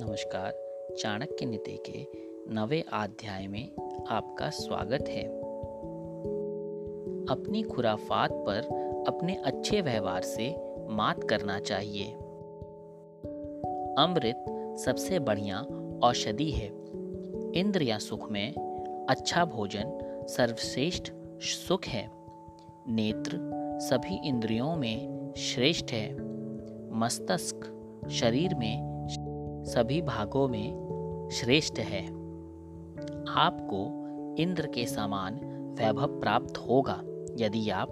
नमस्कार। चाणक्य नीति के नवे अध्याय में आपका स्वागत है। अपनी खुराफात पर अपने अच्छे व्यवहार से मात करना चाहिए। अमृत सबसे बढ़िया औषधि है। इंद्र या सुख में अच्छा भोजन सर्वश्रेष्ठ सुख है। नेत्र सभी इंद्रियों में श्रेष्ठ है। मस्तिष्क शरीर में सभी भागों में श्रेष्ठ है। आपको इंद्र के समान वैभव प्राप्त होगा। यदि आप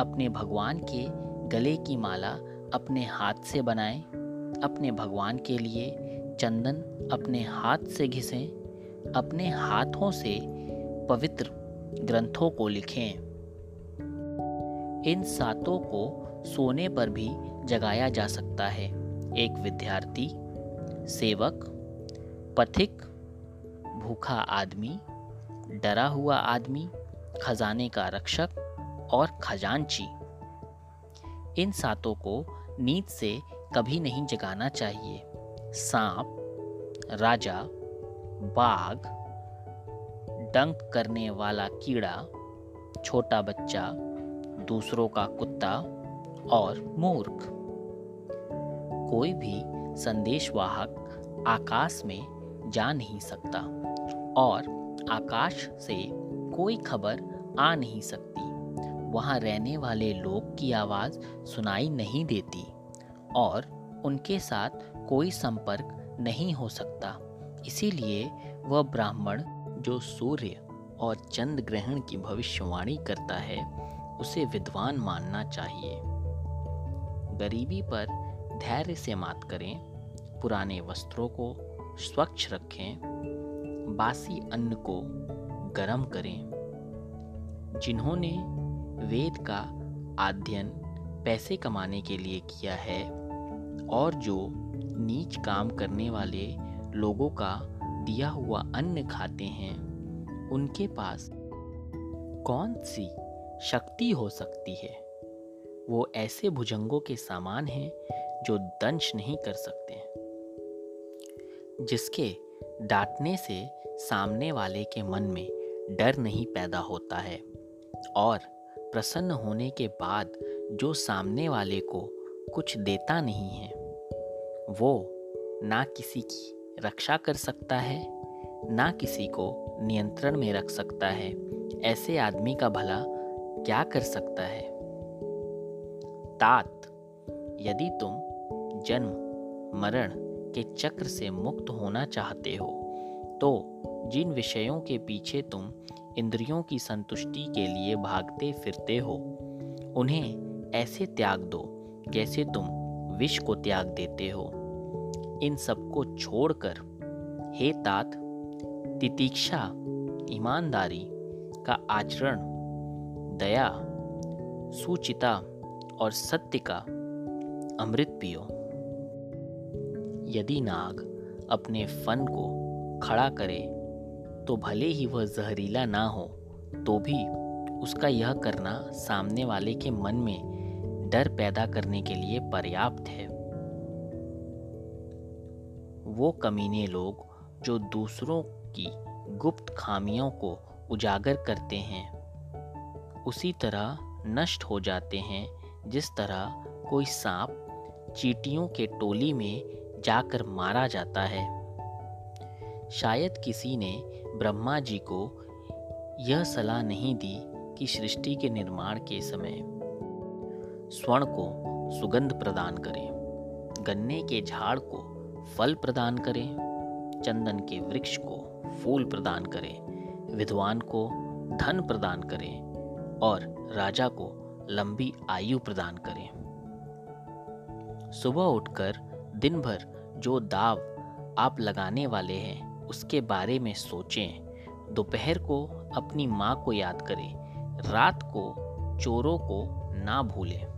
अपने भगवान के गले की माला अपने हाथ से बनाएँ, अपने भगवान के लिए चंदन अपने हाथ से घिसें अपने हाथों से पवित्र ग्रंथों को लिखें। इन सातों को सोने पर भी जगाया जा सकता है। एक विद्यार्थी सेवक, पथिक, भूखा आदमी, डरा हुआ आदमी, खजाने का रक्षक और खजानची इन सातों को नींद से कभी नहीं जगाना चाहिए। सांप, राजा, बाघ, डंक करने वाला कीड़ा, छोटा बच्चा, दूसरों का कुत्ता और मूर्ख। कोई भी संदेशवाहक आकाश में जा नहीं सकता और आकाश से कोई खबर आ नहीं सकती। वहाँ रहने वाले लोग की आवाज़ सुनाई नहीं देती और उनके साथ कोई संपर्क नहीं हो सकता। इसीलिए वह ब्राह्मण जो सूर्य और चंद्र ग्रहण की भविष्यवाणी करता है, उसे विद्वान मानना चाहिए। गरीबी पर धैर्य से मात करें। पुराने वस्त्रों को स्वच्छ रखें, बासी अन्न को गर्म करें, जिन्होंने वेद का अध्ययन पैसे कमाने के लिए किया है और जो नीच काम करने वाले लोगों का दिया हुआ अन्न खाते हैं, उनके पास कौन सी शक्ति हो सकती है? वो ऐसे भुजंगों के सामान हैं जो दंश नहीं कर सकते। जिसके डांटने से सामने वाले के मन में डर नहीं पैदा होता है और प्रसन्न होने के बाद जो सामने वाले को कुछ देता नहीं है, वो ना किसी की रक्षा कर सकता है, ना किसी को नियंत्रण में रख सकता है। ऐसे आदमी का भला क्या कर सकता है? तात, यदि तुम जन्म, मरण के चक्र से मुक्त होना चाहते हो तो जिन विषयों के पीछे तुम इंद्रियों की संतुष्टि के लिए भागते फिरते हो, उन्हें ऐसे त्याग दो जैसे तुम विष को त्याग देते हो। इन सबको छोड़कर, हे तात, तितीक्षा, ईमानदारी का आचरण, दया, सुचिता और सत्य का अमृत पियो। यदि नाग अपने फन को खड़ा करे तो भले ही वह जहरीला ना हो तो भी उसका यह करना सामने वाले के मन में डर पैदा करने के लिए पर्याप्त है। वो कमीने लोग जो दूसरों की गुप्त खामियों को उजागर करते हैं, उसी तरह नष्ट हो जाते हैं, जिस तरह कोई सांप चीटियों के टोली में जाकर मारा जाता है। शायद किसी ने ब्रह्मा जी को यह सलाह नहीं दी कि सृष्टि के निर्माण के समय स्वर्ण को सुगंध प्रदान करें, गन्ने के झाड़ को फल प्रदान करें, चंदन के वृक्ष को फूल प्रदान करें, विद्वान को धन प्रदान करें और राजा को लंबी आयु प्रदान करें। सुबह उठकर दिन भर जो दाव आप लगाने वाले हैं, उसके बारे में सोचें। दोपहर को अपनी माँ को याद करें, रात को चोरों को ना भूलें।